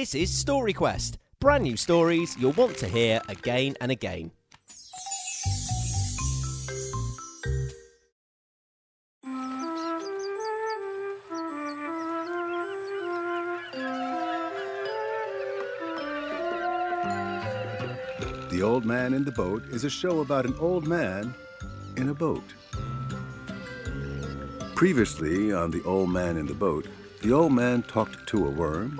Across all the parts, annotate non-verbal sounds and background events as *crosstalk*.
This is Story Quest. Brand new stories you'll want to hear again and again. The Old Man in the Boat is a show about an old man in a boat. Previously on The Old Man in the Boat, the old man talked to a worm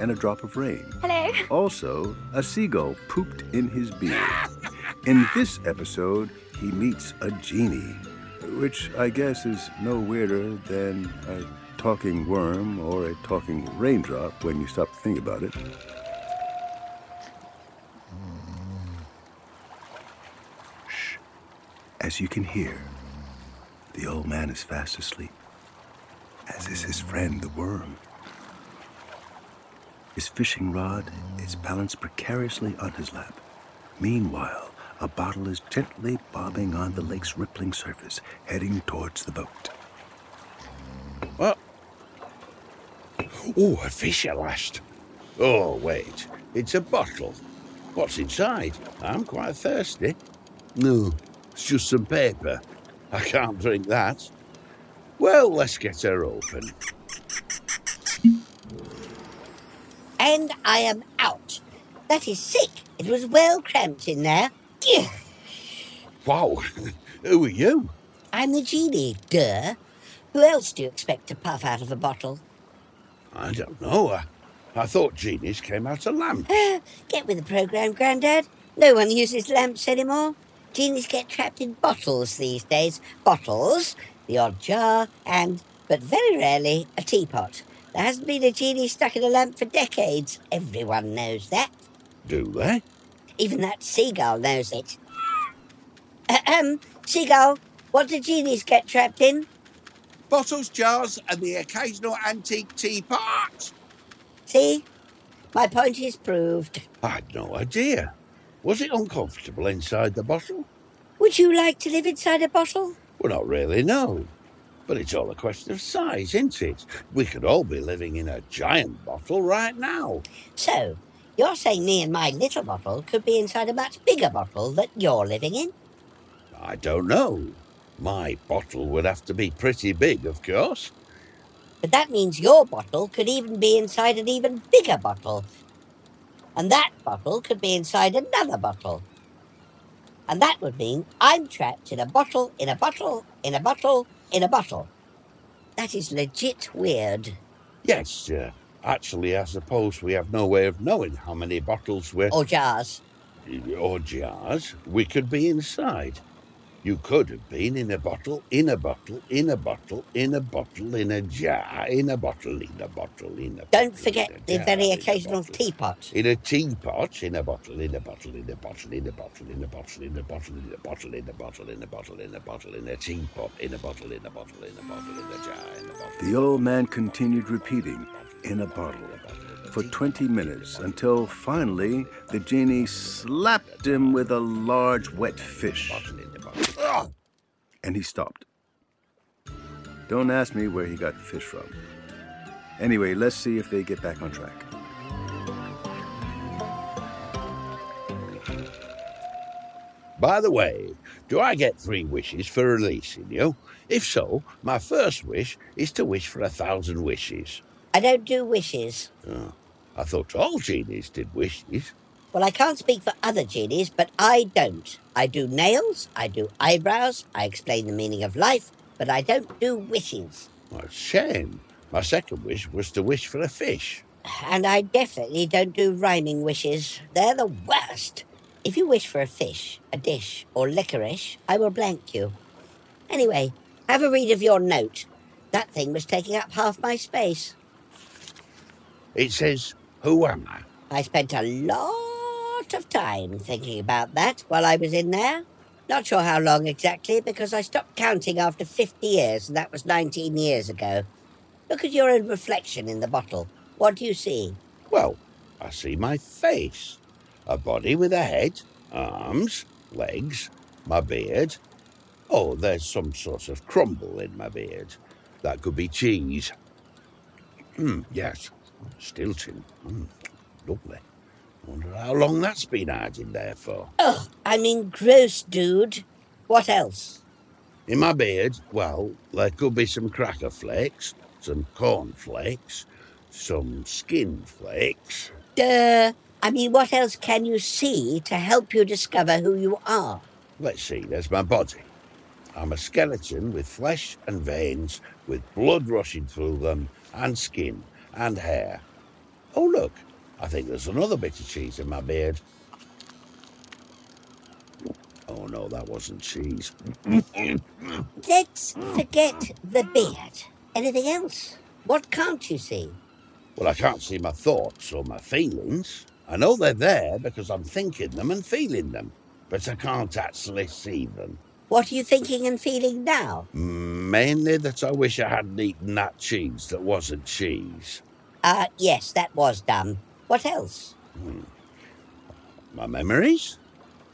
and a drop of rain. Hello. Also, a seagull pooped in his beard. In this episode, he meets a genie, which I guess is no weirder than a talking worm or a talking raindrop when you stop to think about it. Shh. As you can hear, the old man is fast asleep, as is his friend the worm. His fishing rod is balanced precariously on his lap. Meanwhile, a bottle is gently bobbing on the lake's rippling surface, heading towards the boat. What? Oh, a fish at last. Oh, wait. It's a bottle. What's inside? I'm quite thirsty. No, it's just some paper. I can't drink that. Well, let's get her open. And I am out. That is sick. It was well cramped in there. Wow. *laughs* Who are you? I'm the genie, duh. Who else do you expect to puff out of a bottle? I don't know. I, I thought genies came out of lamps. Ah, *sighs* Get with the programme, Grandad. No one uses lamps anymore. Genies get trapped in bottles these days. Bottles, the odd jar, and, but very rarely, a teapot. There hasn't been a genie stuck in a lamp for decades. Everyone knows that. Do they? Even that seagull knows it. Ahem, seagull, what do genies get trapped in? Bottles, jars, and the occasional antique teapot. See? My point is proved. I'd no idea. Was it uncomfortable inside the bottle? Would you like to live inside a bottle? Well, not really, no. But it's all a question of size, isn't it? We could all be living in a giant bottle right now. So, you're saying me and my little bottle could be inside a much bigger bottle that you're living in? I don't know. My bottle would have to be pretty big, of course. But that means your bottle could even be inside an even bigger bottle. And that bottle could be inside another bottle. And that would mean I'm trapped in a bottle, in a bottle, in a bottle, in a bottle. That is legit weird. Yes, uh, actually, I suppose we have no way of knowing how many bottles we're. Or jars. or jars we could be inside. You could have been in a bottle, in a bottle, in a bottle, in a bottle, in a jar, in a bottle, in a bottle, in a Don't bottle, forget a the jar, very occasional teapot. In a teapot, in a bottle, in a bottle, in a bottle, in a bottle, in a bottle, in a bottle, in a bottle, in a bottle, in a bottle, in a bottle, in a teapot, in a bottle, in a bottle, in a bottle, in a jar, in a bottle. The old man continued repeating, in a bottle, for 20 minutes until finally the genie slapped him with a large wet fish And he stopped. Don't ask me where he got the fish from. Anyway, let's see if they get back on track. By the way, do I get three wishes for releasing you? If so, my first wish is to wish for a thousand wishes. I don't do wishes. Oh, I thought all genies did wishes. Well, I can't speak for other genies, but I don't. I do nails, I do eyebrows, I explain the meaning of life, but I don't do wishes. Well, a shame. My second wish was to wish for a fish. And I definitely don't do rhyming wishes. They're the worst. If you wish for a fish, a dish, or licorice, I will blank you. Anyway, have a read of your note. That thing was taking up half my space. It says, Who am I? I spent a lot of time thinking about that while I was in there. Not sure how long exactly, because I stopped counting after 50 years, and that was 19 years ago. Look at your own reflection in the bottle. What do you see? Well, I see my face. A body with a head, arms, legs, my beard. Oh, there's some sort of crumble in my beard. That could be cheese. Hmm, yes, Stilton. Mm, lovely. Wonder how long that's been hiding there for. Oh, I mean, gross, dude. What else? In my beard, well, there could be some cracker flakes, some corn flakes, some skin flakes. Duh. I mean, what else can you see to help you discover who you are? Let's see, there's my body. I'm a skeleton with flesh and veins, with blood rushing through them, and skin and hair. Oh, look, I think there's another bit of cheese in my beard. Oh, no, that wasn't cheese. Let's forget the beard. Anything else? What can't you see? Well, I can't see my thoughts or my feelings. I know they're there because I'm thinking them and feeling them, but I can't actually see them. What are you thinking and feeling now? Mainly that I wish I hadn't eaten that cheese that wasn't cheese. Ah, uh, yes, that was dumb. What else? Hmm. My memories?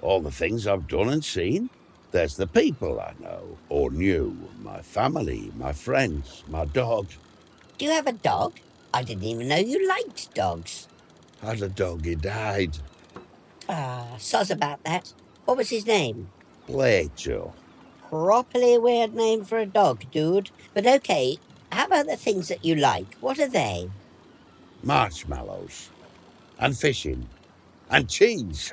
All the things I've done and seen? There's the people I know or knew, my family, my friends, my dog. Do you have a dog? I didn't even know you liked dogs. Had a dog, he died. Ah, soz about that. What was his name? Plato. Properly weird name for a dog, dude. But okay, how about the things that you like? What are they? Marshmallows. And fishing. And cheese.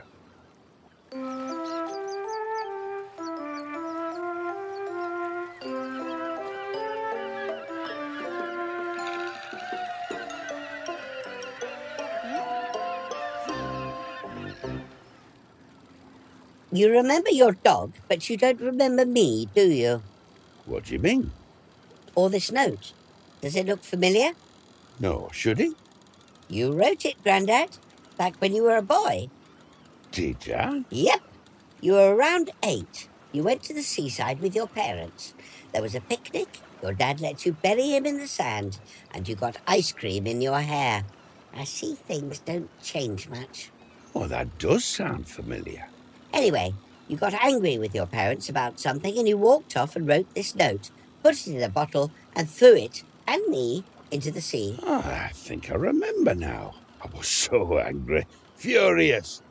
You remember your dog, but you don't remember me, do you? What do you mean? Or this note. Does it look familiar? No, should it? You wrote it, Grandad, back when you were a boy. Did I? Yep. You were around eight. You went to the seaside with your parents. There was a picnic. Your dad let you bury him in the sand, and you got ice cream in your hair. I see things don't change much. Oh, that does sound familiar. Anyway, you got angry with your parents about something and you walked off and wrote this note, put it in a bottle, and threw it and me into the sea. Oh, I think I remember now. I was *laughs* so angry, furious,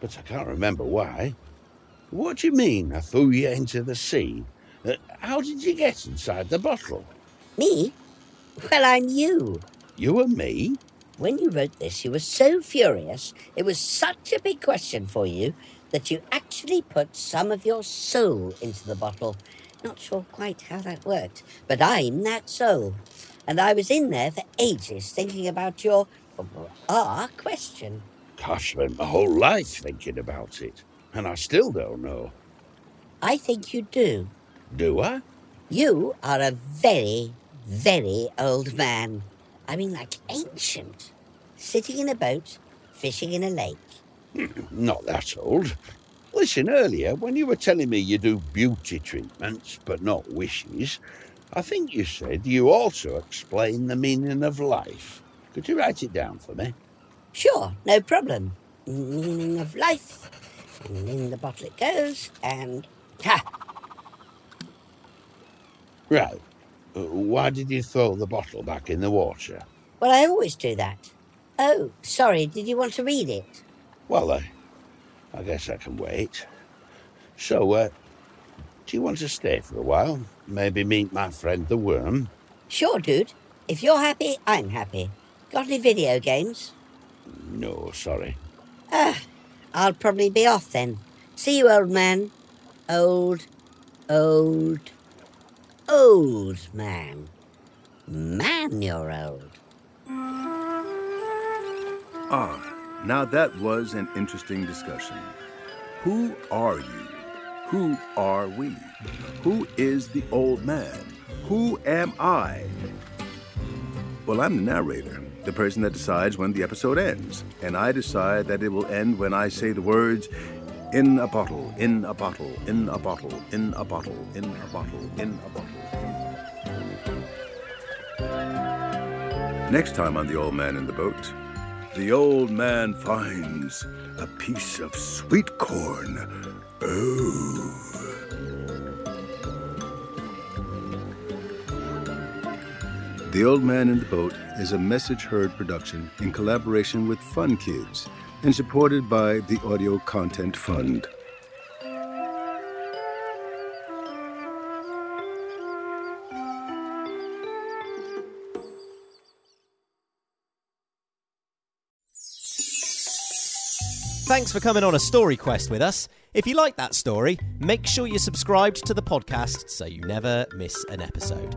but I can't remember why. What do you mean I threw you into the sea? Uh, how did you get inside the bottle? Me? Well, I'm you. You and me? When you wrote this, you were so furious. It was such a big question for you that you actually put some of your soul into the bottle. Not sure quite how that worked, but I'm that soul. And I was in there for ages thinking about your, our question. I've spent my whole life thinking about it, and I still don't know. I think you do. Do I? You are a very, very old man. I mean, like ancient. Sitting in a boat, fishing in a lake. Hmm, not that old. Listen, earlier, when you were telling me you do beauty treatments, but not wishes, I think you said you also explain the meaning of life. Could you write it down for me? Sure, no problem. Meaning of life. And in the bottle it goes, and ha! Right. Why did you throw the bottle back in the water? Well, I always do that. Oh, sorry, did you want to read it? Well, I, I guess I can wait. So, uh, do you want to stay for a while? Maybe meet my friend the worm? Sure, dude. If you're happy, I'm happy. Got any video games? No, sorry. Ah, I'll probably be off then. See you, old man. Old, old, old man. Man, you're old. Ah. Now that was an interesting discussion. Who are you? Who are we? Who is the old man? Who am I? Well, I'm the narrator, the person that decides when the episode ends. And I decide that it will end when I say the words, in a bottle, in a bottle, in a bottle, in a bottle, in a bottle, in a bottle. Next time on The Old Man in the Boat, the old man finds a piece of sweet corn. Oh. The Old Man in the Boat is a Message Heard production in collaboration with Fun Kids and supported by the Audio Content Fund. Thanks for coming on a story quest with us. If you like that story, make sure you're subscribed to the podcast so you never miss an episode.